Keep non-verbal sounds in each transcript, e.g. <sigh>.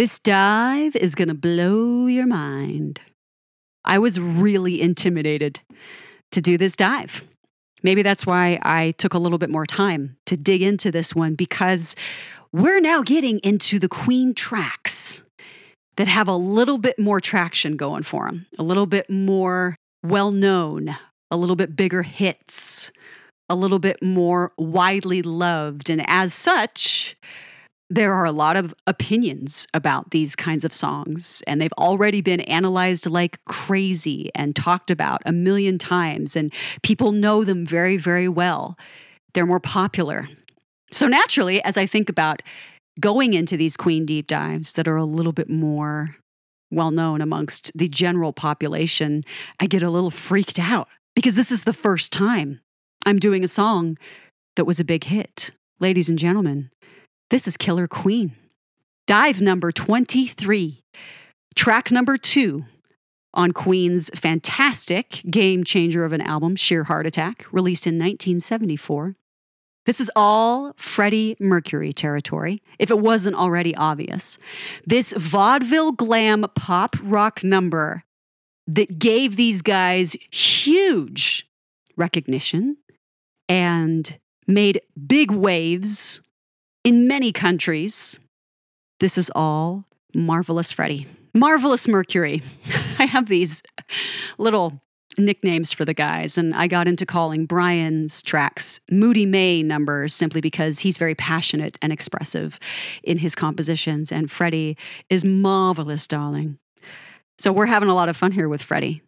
This dive is going to blow your mind. I was really intimidated to do this dive. Maybe that's why I took a little bit more time to dig into this one because we're now getting into the Queen tracks that have a little bit more traction going for them, a little bit more well known, a little bit bigger hits, a little bit more widely loved. And as such, there are a lot of opinions about these kinds of songs, and they've already been analyzed like crazy and talked about a million times, and people know them very, very well. They're more popular. So, naturally, as I think about going into these Queen deep dives that are a little bit more well known amongst the general population, I get a little freaked out because this is the first time I'm doing a song that was a big hit. Ladies and gentlemen, this is Killer Queen. Dive number 23, track number two on Queen's fantastic game changer of an album, Sheer Heart Attack, released in 1974. This is all Freddie Mercury territory, if it wasn't already obvious. This vaudeville glam pop rock number that gave these guys huge recognition and made big waves in many countries. This is all Marvelous Freddie. Marvelous Mercury. <laughs> I have these little nicknames for the guys, and I got into calling Brian's tracks Moody May numbers simply because he's very passionate and expressive in his compositions, and Freddie is marvelous, darling. So we're having a lot of fun here with Freddie.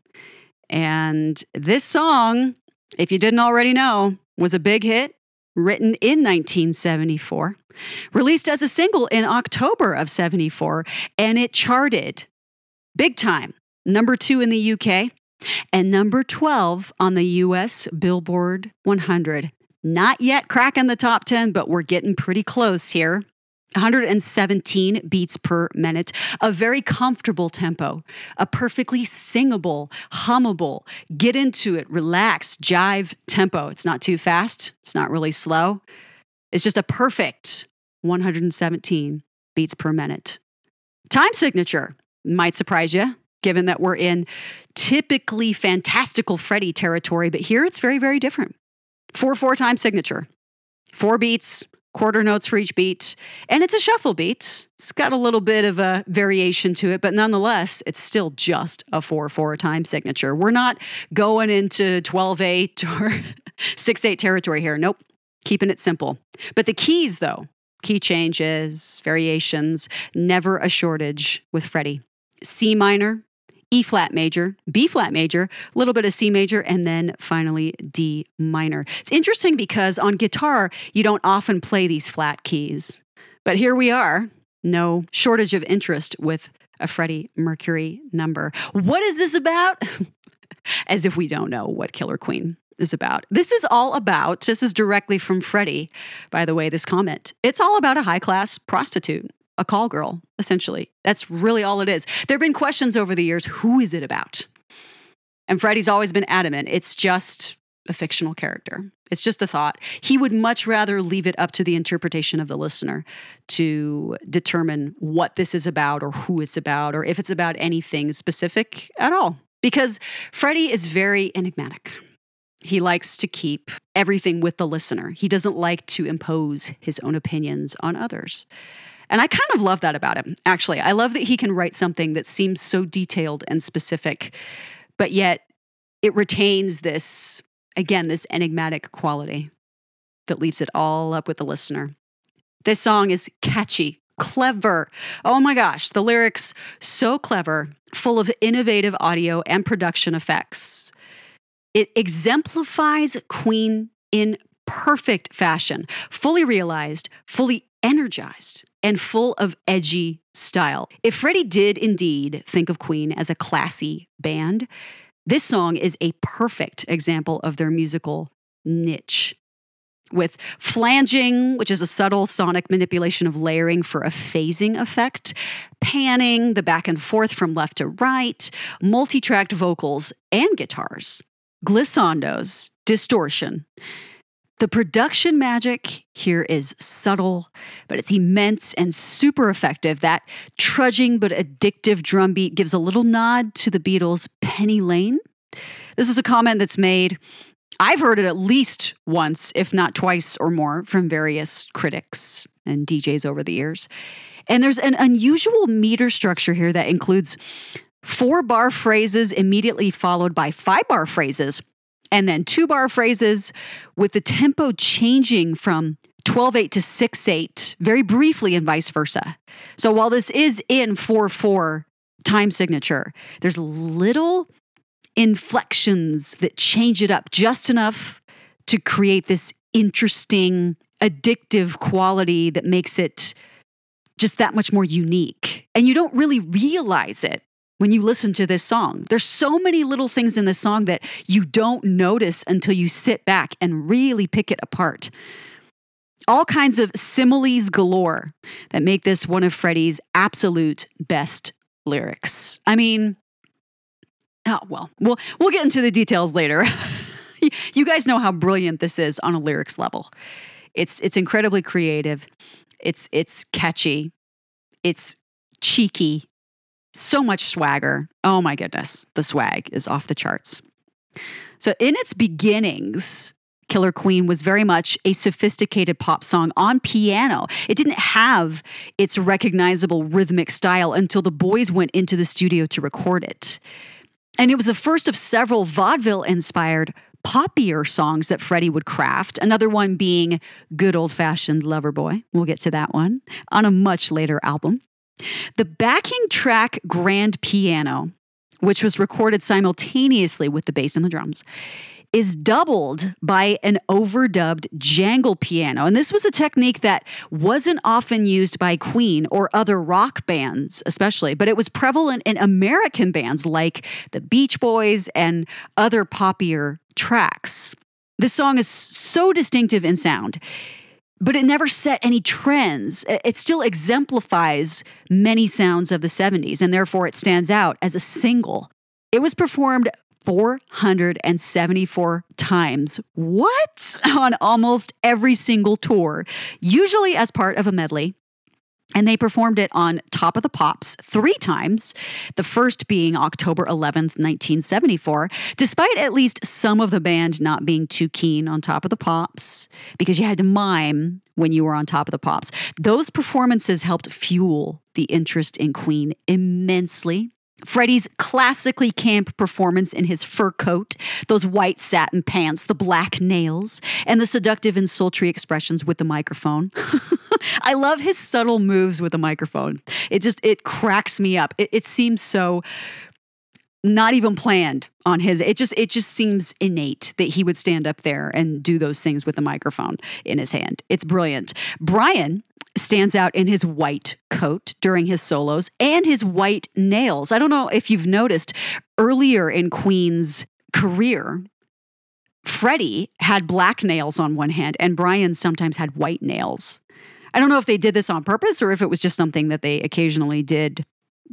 And this song, if you didn't already know, was a big hit written in 1974, released as a single in October of 74, and it charted big time, number two in the UK and number 12 on the US Billboard 100. Not yet cracking the top 10, but we're getting pretty close here. 117 beats per minute, a very comfortable tempo, a perfectly singable, hummable, get into it, relax, jive tempo. It's not too fast, it's not really slow. It's just a perfect 117 beats per minute. Time signature might surprise you, given that we're in typically fantastical Freddie territory, but here it's very, very different. 4 4 time signature, four beats, quarter notes for each beat. And it's a shuffle beat. It's got a little bit of a variation to it, but nonetheless, it's still just a 4 4 time signature. We're not going into 12 8 <laughs> or 6 8 territory here. Nope. Keeping it simple. But the keys, though, key changes, variations, never a shortage with Freddie. C minor, E flat major, B flat major, a little bit of C major, and then finally D minor. It's interesting because on guitar, you don't often play these flat keys. But here we are, no shortage of interest with a Freddie Mercury number. What is this about? <laughs> As if we don't know what Killer Queen is about. This is all about, this is directly from Freddie, by the way, this comment. It's all about a high class prostitute a call girl, essentially. That's really all it is. There have been questions over the years who is it about? And Freddie's always been adamant it's just a fictional character. It's just a thought. He would much rather leave it up to the interpretation of the listener to determine what this is about or who it's about or if it's about anything specific at all. Because Freddie is very enigmatic. He likes to keep everything with the listener. He doesn't like to impose his own opinions on others. And I kind of love that about him, actually. I love that he can write something that seems so detailed and specific, but yet it retains this, again, this enigmatic quality that leaves it all up with the listener. This song is catchy, clever. Oh my gosh, the lyrics so clever, full of innovative audio and production effects. It exemplifies Queen in perfect fashion, fully realized, fully energized and full of edgy style. If Freddie did indeed think of Queen as a classy band, this song is a perfect example of their musical niche. With flanging, which is a subtle sonic manipulation of layering for a phasing effect, panning, the back and forth from left to right, multi tracked vocals and guitars, glissandos, distortion. The production magic here is subtle, but it's immense and super effective. That trudging but addictive drum beat gives a little nod to the Beatles' Penny Lane. This is a comment that's made, I've heard it at least once, if not twice or more, from various critics and DJs over the years. And there's an unusual meter structure here that includes four bar phrases immediately followed by five bar phrases and then two bar phrases with the tempo changing from 12 8 to 6 8 very briefly and vice versa. So while this is in 4 4 time signature, there's little inflections that change it up just enough to create this interesting, addictive quality that makes it just that much more unique. And you don't really realize it when you listen to this song. There's so many little things in this song that you don't notice until you sit back and really pick it apart. All kinds of similes galore that make this one of Freddie's absolute best lyrics. I mean, oh well, we'll we'll get into the details later. <laughs> you guys know how brilliant this is on a lyrics level. It's it's incredibly creative. It's it's catchy. It's cheeky so much swagger. Oh my goodness, the swag is off the charts. So, in its beginnings, Killer Queen was very much a sophisticated pop song on piano. It didn't have its recognizable rhythmic style until the boys went into the studio to record it. And it was the first of several vaudeville inspired poppier songs that Freddie would craft, another one being Good Old Fashioned Lover Boy. We'll get to that one on a much later album. The backing track grand piano, which was recorded simultaneously with the bass and the drums, is doubled by an overdubbed jangle piano. And this was a technique that wasn't often used by Queen or other rock bands, especially, but it was prevalent in American bands like the Beach Boys and other poppier tracks. This song is so distinctive in sound but it never set any trends. It still exemplifies many sounds of the 70s, and therefore it stands out as a single. It was performed 474 times. What? <laughs> On almost every single tour, usually as part of a medley and they performed it on Top of the Pops three times, the first being October 11th, 1974, despite at least some of the band not being too keen on Top of the Pops, because you had to mime when you were on Top of the Pops. Those performances helped fuel the interest in Queen immensely. Freddie's classically camp performance in his fur coat, those white satin pants, the black nails, and the seductive and sultry expressions with the microphone. <laughs> <laughs> I love his subtle moves with the microphone. It just it cracks me up. It, it seems so not even planned on his it just it just seems innate that he would stand up there and do those things with the microphone in his hand it's brilliant brian stands out in his white coat during his solos and his white nails. I don't know if you've noticed earlier in Queen's career, Freddie had black nails on one hand and Brian sometimes had white nails. I don't know if they did this on purpose or if it was just something that they occasionally did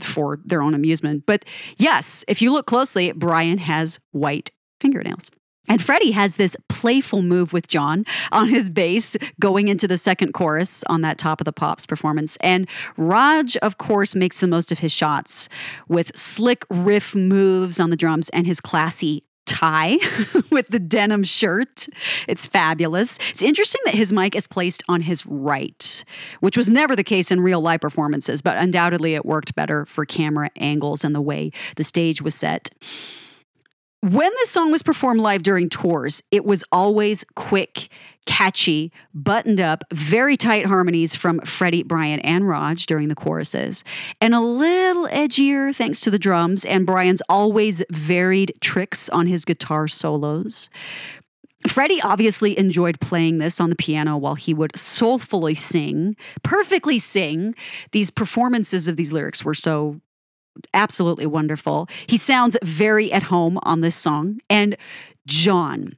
for their own amusement. But yes, if you look closely, Brian has white fingernails. And Freddie has this playful move with John on his bass going into the second chorus on that top of the pops performance. And Rog, of course, makes the most of his shots with slick riff moves on the drums and his classy tie <laughs> with the denim shirt. It's fabulous. It's interesting that his mic is placed on his right, which was never the case in real live performances, but undoubtedly it worked better for camera angles and the way the stage was set. When this song was performed live during tours, it was always quick, catchy, buttoned up, very tight harmonies from Freddie, Brian, and Rog during the choruses, and a little edgier thanks to the drums and Brian's always varied tricks on his guitar solos. Freddie obviously enjoyed playing this on the piano while he would soulfully sing, perfectly sing. These performances of these lyrics were so absolutely wonderful. He sounds very at home on this song. And John,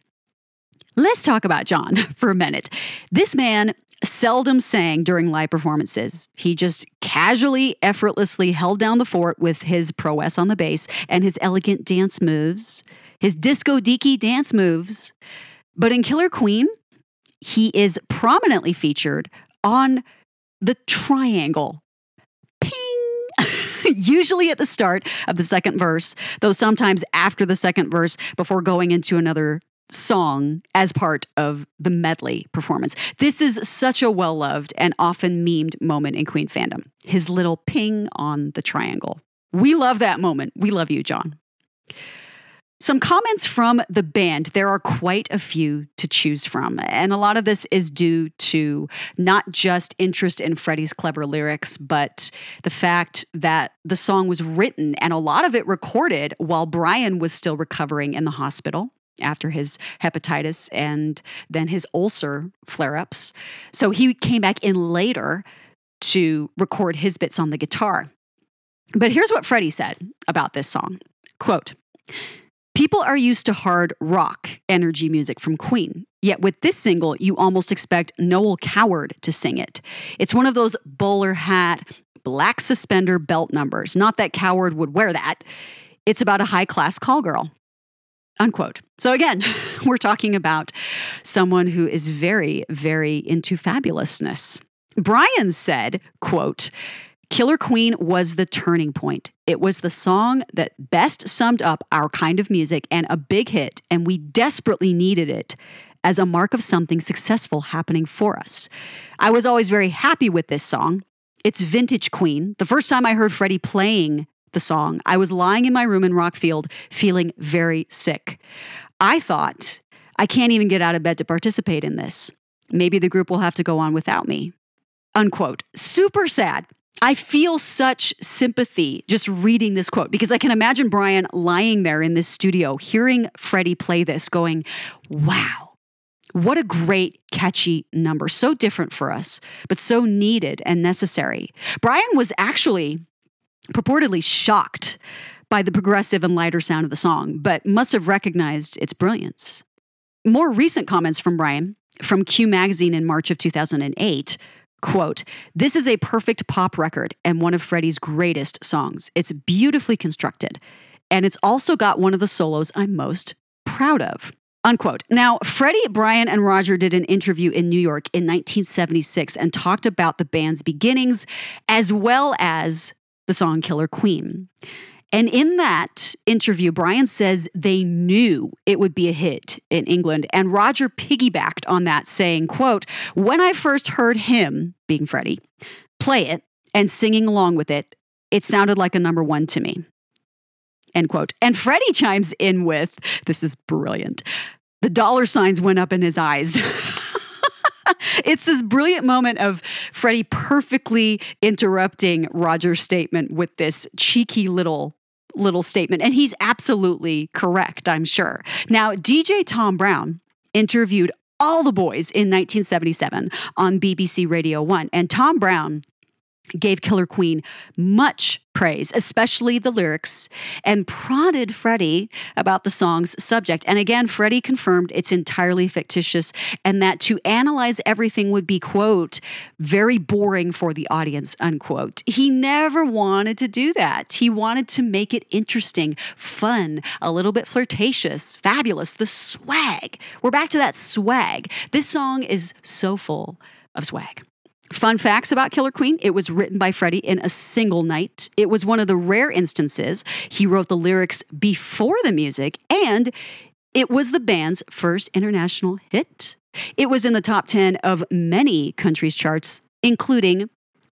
let's talk about John <laughs> for a minute. This man seldom sang during live performances. He just casually, effortlessly held down the fort with his prowess on the bass and his elegant dance moves, his disco deaky dance moves. But in Killer Queen, he is prominently featured on the triangle. Ping! <laughs> Usually at the start of the second verse, though sometimes after the second verse before going into another song as part of the medley performance. This is such a well loved and often memed moment in Queen fandom. His little ping on the triangle. We love that moment. We love you, John. Some comments from the band. There are quite a few to choose from. And a lot of this is due to not just interest in Freddie's clever lyrics, but the fact that the song was written and a lot of it recorded while Brian was still recovering in the hospital after his hepatitis and then his ulcer flare ups. So he came back in later to record his bits on the guitar. But here's what Freddie said about this song quote, People are used to hard rock energy music from Queen. Yet with this single, you almost expect Noel Coward to sing it. It's one of those bowler hat, black suspender belt numbers. Not that Coward would wear that. It's about a high class call girl. Unquote. So again, <laughs> we're talking about someone who is very, very into fabulousness. Brian said, quote, Killer Queen was the turning point. It was the song that best summed up our kind of music and a big hit, and we desperately needed it as a mark of something successful happening for us. I was always very happy with this song. It's vintage Queen. The first time I heard Freddie playing the song, I was lying in my room in Rockfield feeling very sick. I thought, I can't even get out of bed to participate in this. Maybe the group will have to go on without me. Unquote. Super sad. I feel such sympathy just reading this quote because I can imagine Brian lying there in this studio, hearing Freddie play this, going, wow, what a great, catchy number. So different for us, but so needed and necessary. Brian was actually purportedly shocked by the progressive and lighter sound of the song, but must have recognized its brilliance. More recent comments from Brian from Q Magazine in March of 2008 Quote, this is a perfect pop record and one of Freddie's greatest songs. It's beautifully constructed, and it's also got one of the solos I'm most proud of. Unquote. Now, Freddie, Brian, and Roger did an interview in New York in 1976 and talked about the band's beginnings as well as the song Killer Queen. And in that interview, Brian says they knew it would be a hit in England. And Roger piggybacked on that, saying, quote, when I first heard him, being Freddie, play it and singing along with it, it sounded like a number one to me. End quote. And Freddie chimes in with, this is brilliant. The dollar signs went up in his eyes. <laughs> it's this brilliant moment of Freddie perfectly interrupting Roger's statement with this cheeky little little statement. And he's absolutely correct, I'm sure. Now, DJ Tom Browne interviewed all the boys in 1977 on BBC Radio 1. And Tom Browne gave Killer Queen much praise, especially the lyrics, and prodded Freddie about the song's subject. And again, Freddie confirmed it's entirely fictitious and that to analyze everything would be, quote, very boring for the audience, unquote. He never wanted to do that. He wanted to make it interesting, fun, a little bit flirtatious, fabulous, the swag. We're back to that swag. This song is so full of swag. Fun facts about Killer Queen it was written by Freddie in a single night. It was one of the rare instances he wrote the lyrics before the music, and it was the band's first international hit. It was in the top 10 of many countries' charts, including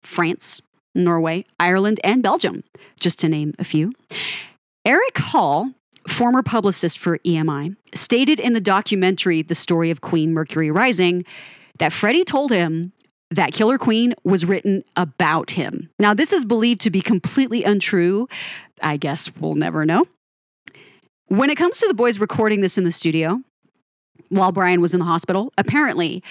France, Norway, Ireland, and Belgium, just to name a few. Eric Hall, former publicist for EMI, stated in the documentary The Story of Queen Mercury Rising that Freddie told him that Killer Queen was written about him. Now, this is believed to be completely untrue. I guess we'll never know. When it comes to the boys recording this in the studio while Brian was in the hospital, apparently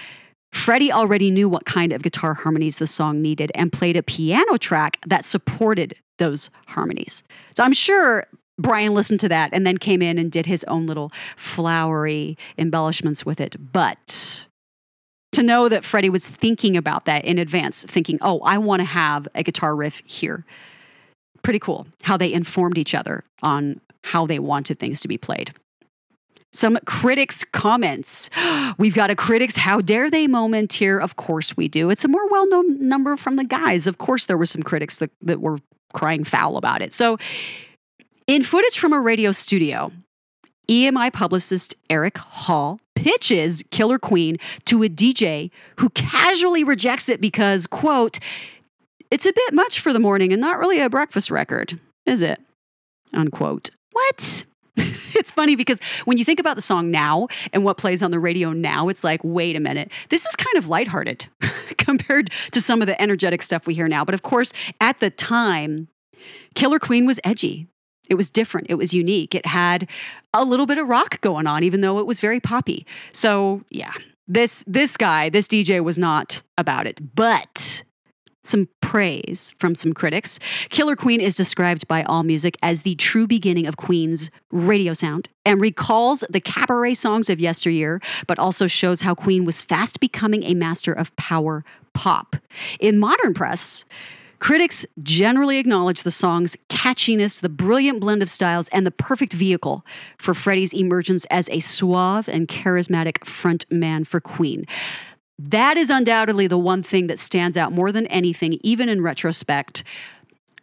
Freddie already knew what kind of guitar harmonies the song needed and played a piano track that supported those harmonies. So I'm sure Brian listened to that and then came in and did his own little flowery embellishments with it. But to know that Freddie was thinking about that in advance, thinking, oh, I want to have a guitar riff here. Pretty cool how they informed each other on how they wanted things to be played. some critics' comments. <gasps> We've got a critics how dare they moment here. Of course we do. It's a more well known number from the guys. Of course, there were some critics that, that were crying foul about it. So, in footage from a radio studio, EMI publicist Eric Hall pitches Killer Queen to a DJ who casually rejects it because, quote, it's a bit much for the morning and not really a breakfast record, is it? Unquote. What? <laughs> it's funny because when you think about the song now and what plays on the radio now, it's like, wait a minute, this is kind of lighthearted <laughs> compared to some of the energetic stuff we hear now. But of course, at the time, Killer Queen was edgy. It was different. It was unique. It had a little bit of rock going on, even though it was very poppy. So yeah, this this guy, this DJ was not about it. But some praise from some critics. Killer Queen is described by AllMusic as the true beginning of Queen's radio sound and recalls the cabaret songs of yesteryear, but also shows how Queen was fast becoming a master of power pop. In modern press, Critics generally acknowledge the song's catchiness, the brilliant blend of styles, and the perfect vehicle for Freddie's emergence as a suave and charismatic frontman for Queen. That is undoubtedly the one thing that stands out more than anything, even in retrospect.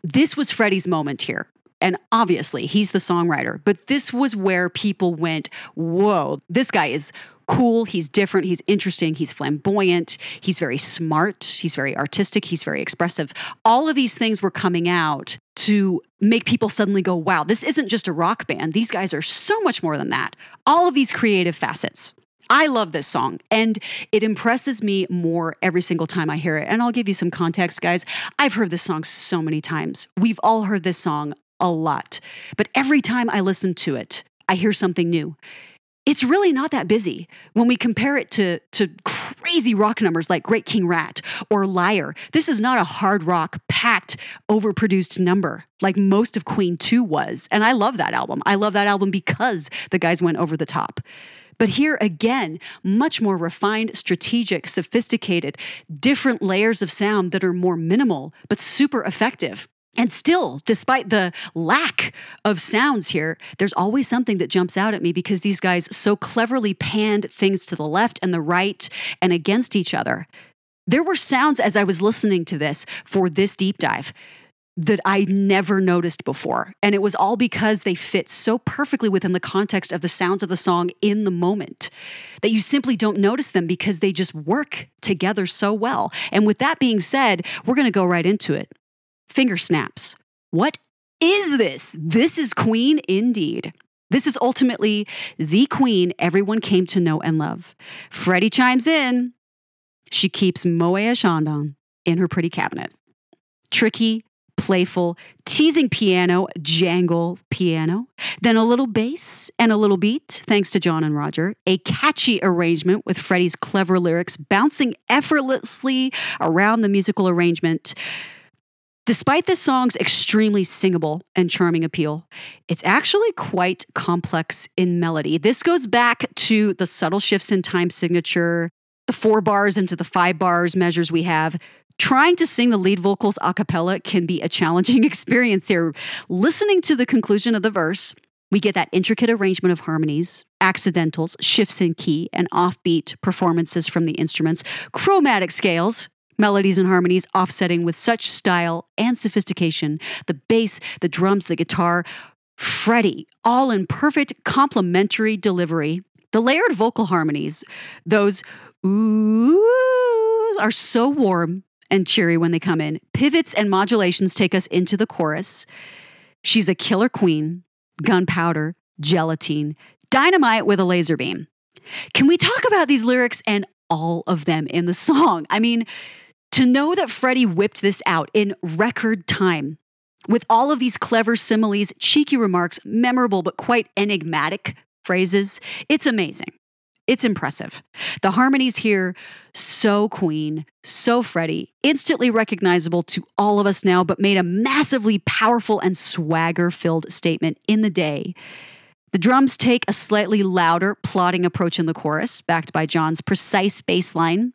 This was Freddie's moment here. And obviously, he's the songwriter, but this was where people went, Whoa, this guy is cool, he's different, he's interesting, he's flamboyant, he's very smart, he's very artistic, he's very expressive. All of these things were coming out to make people suddenly go, wow, this isn't just a rock band. These guys are so much more than that. All of these creative facets. I love this song and it impresses me more every single time I hear it. And I'll give you some context, guys. I've heard this song so many times. We've all heard this song a lot. But every time I listen to it, I hear something new it's really not that busy when we compare it to, to crazy rock numbers like Great King Rat or Liar. This is not a hard rock, packed, overproduced number like most of Queen 2 was. And I love that album. I love that album because the guys went over the top. But here again, much more refined, strategic, sophisticated, different layers of sound that are more minimal, but super effective. And still, despite the lack of sounds here, there's always something that jumps out at me because these guys so cleverly panned things to the left and the right and against each other. There were sounds as I was listening to this for this deep dive that I never noticed before. And it was all because they fit so perfectly within the context of the sounds of the song in the moment that you simply don't notice them because they just work together so well. And with that being said, we're going to go right into it finger snaps. What is this? This is Queen indeed. This is ultimately the queen everyone came to know and love. Freddie chimes in. She keeps Moët Chandon in her pretty cabinet. Tricky, playful, teasing piano, jangle piano, then a little bass and a little beat, thanks to John and Roger, a catchy arrangement with Freddie's clever lyrics bouncing effortlessly around the musical arrangement. Despite the song's extremely singable and charming appeal, it's actually quite complex in melody. This goes back to the subtle shifts in time signature, the four bars into the five bars measures we have. Trying to sing the lead vocals a cappella can be a challenging <laughs> experience here. Listening to the conclusion of the verse, we get that intricate arrangement of harmonies, accidentals, shifts in key, and offbeat performances from the instruments, chromatic scales, melodies and harmonies offsetting with such style and sophistication. The bass, the drums, the guitar, Freddie, all in perfect complementary delivery. The layered vocal harmonies, those ooh, are so warm and cheery when they come in. Pivots and modulations take us into the chorus. She's a killer queen, gunpowder, gelatine, dynamite with a laser beam. Can we talk about these lyrics and all of them in the song? I mean, to know that Freddie whipped this out in record time with all of these clever similes, cheeky remarks, memorable but quite enigmatic phrases, it's amazing. It's impressive. The harmonies here, so Queen, so Freddie, instantly recognizable to all of us now, but made a massively powerful and swagger filled statement in the day. The drums take a slightly louder, plodding approach in the chorus, backed by John's precise bass line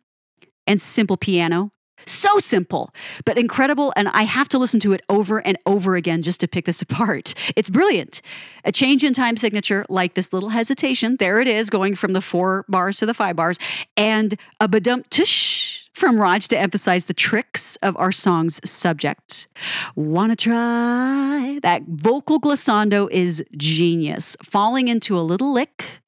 and simple piano So simple, but incredible. And I have to listen to it over and over again just to pick this <laughs> apart. It's brilliant. A change in time signature, like this little hesitation. There it is, going from the four bars to the five bars, and a badump tush from Rog to emphasize the tricks of our song's subject. Wanna try? That vocal glissando is genius, falling into a little lick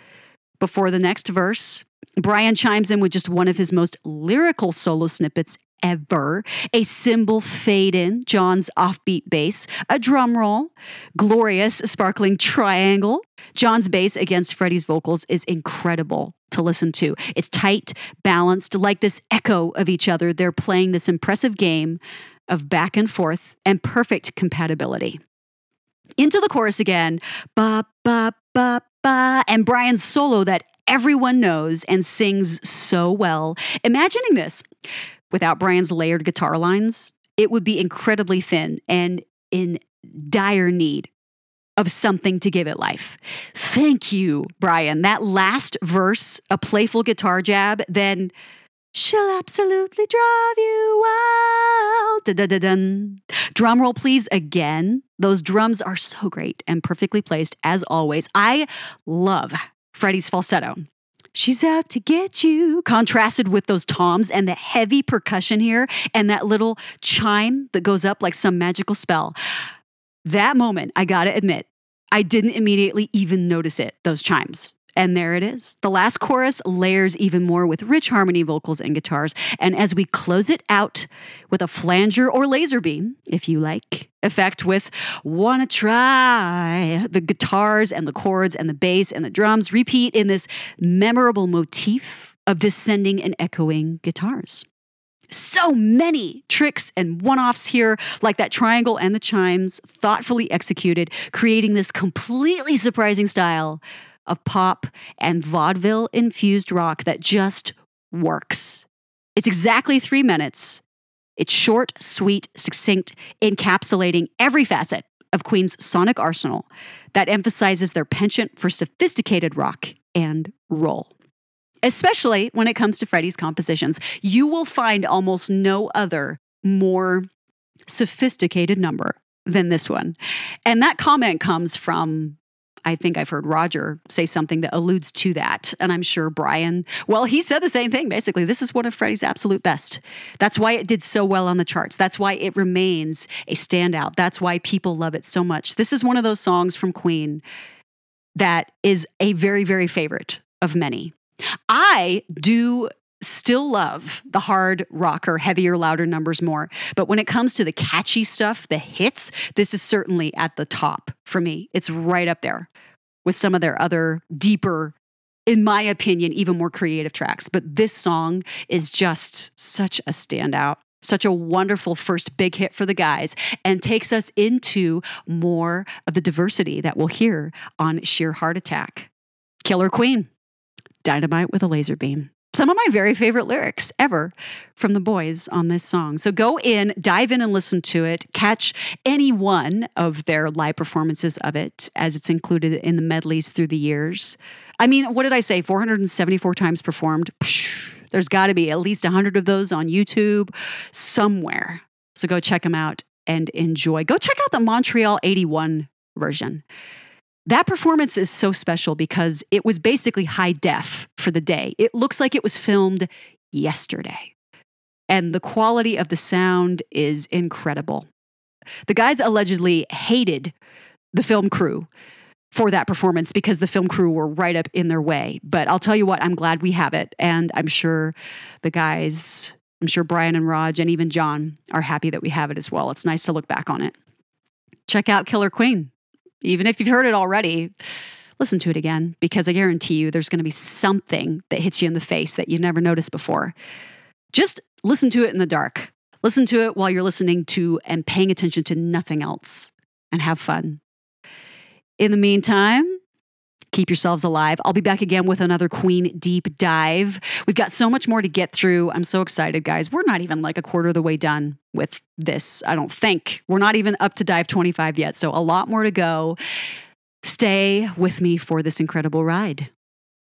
before the next verse. Brian chimes in with just one of his most lyrical solo snippets ever. A cymbal fade in, John's offbeat bass, a drum roll, glorious sparkling triangle. John's bass against Freddie's vocals is incredible to listen to. It's tight, balanced, like this echo of each other. They're playing this impressive game of back and forth and perfect compatibility. Into the chorus again, ba ba ba ba, and Brian's solo that everyone knows and sings so well. Imagining this without Brian's layered guitar lines, it would be incredibly thin and in dire need of something to give it life. Thank you, Brian. That last verse, a playful guitar jab, then she'll absolutely drive you wild. Drum roll, please, again. Those drums are so great and perfectly placed, as always. I love Freddie's falsetto. She's out to get you, contrasted with those toms and the heavy percussion here and that little chime that goes up like some magical spell. That moment, I gotta admit, I didn't immediately even notice it, those chimes. And there it is. The last chorus layers even more with rich harmony vocals and guitars. And as we close it out with a flanger or laser beam, if you like, effect with Wanna Try, the guitars and the chords and the bass and the drums repeat in this memorable motif of descending and echoing guitars. So many tricks and one offs here, like that triangle and the chimes, thoughtfully executed, creating this completely surprising style of pop and vaudeville infused rock that just works. It's exactly three minutes. It's short, sweet, succinct, encapsulating every facet of Queen's sonic arsenal that emphasizes their penchant for sophisticated rock and roll. Especially when it comes to Freddie's compositions, you will find almost no other more sophisticated number than this one. And that comment comes from I think I've heard Roger say something that alludes to that. And I'm sure Brian, well, he said the same thing basically. This is one of Freddie's absolute best. That's why it did so well on the charts. That's why it remains a standout. That's why people love it so much. This is one of those songs from Queen that is a very, very favorite of many. I do still love the hard rocker, heavier, louder numbers more. But when it comes to the catchy stuff, the hits, this is certainly at the top for me. It's right up there with some of their other deeper, in my opinion, even more creative tracks. But this song is just such a standout. Such a wonderful first big hit for the guys and takes us into more of the diversity that we'll hear on Sheer Heart Attack. Killer Queen, Dynamite with a Laser Beam some of my very favorite lyrics ever from the boys on this song. So go in, dive in and listen to it. Catch any one of their live performances of it as it's included in the medleys through the years. I mean, what did I say? 474 times performed. There's got to be at least 100 of those on YouTube somewhere. So go check them out and enjoy. Go check out the Montreal 81 version. That performance is so special because it was basically high def for the day. It looks like it was filmed yesterday. And the quality of the sound is incredible. The guys allegedly hated the film crew for that performance because the film crew were right up in their way. But I'll tell you what, I'm glad we have it. And I'm sure the guys, I'm sure Brian and Rog and even John are happy that we have it as well. It's nice to look back on it. Check out Killer Queen. Even if you've heard it already, listen to it again because I guarantee you there's going to be something that hits you in the face that you never noticed before. Just listen to it in the dark. Listen to it while you're listening to and paying attention to nothing else and have fun. In the meantime, keep yourselves alive. I'll be back again with another Queen deep dive. We've got so much more to get through. I'm so excited, guys. We're not even like a quarter of the way done with this, I don't think. We're not even up to dive 25 yet, so a lot more to go. Stay with me for this incredible ride.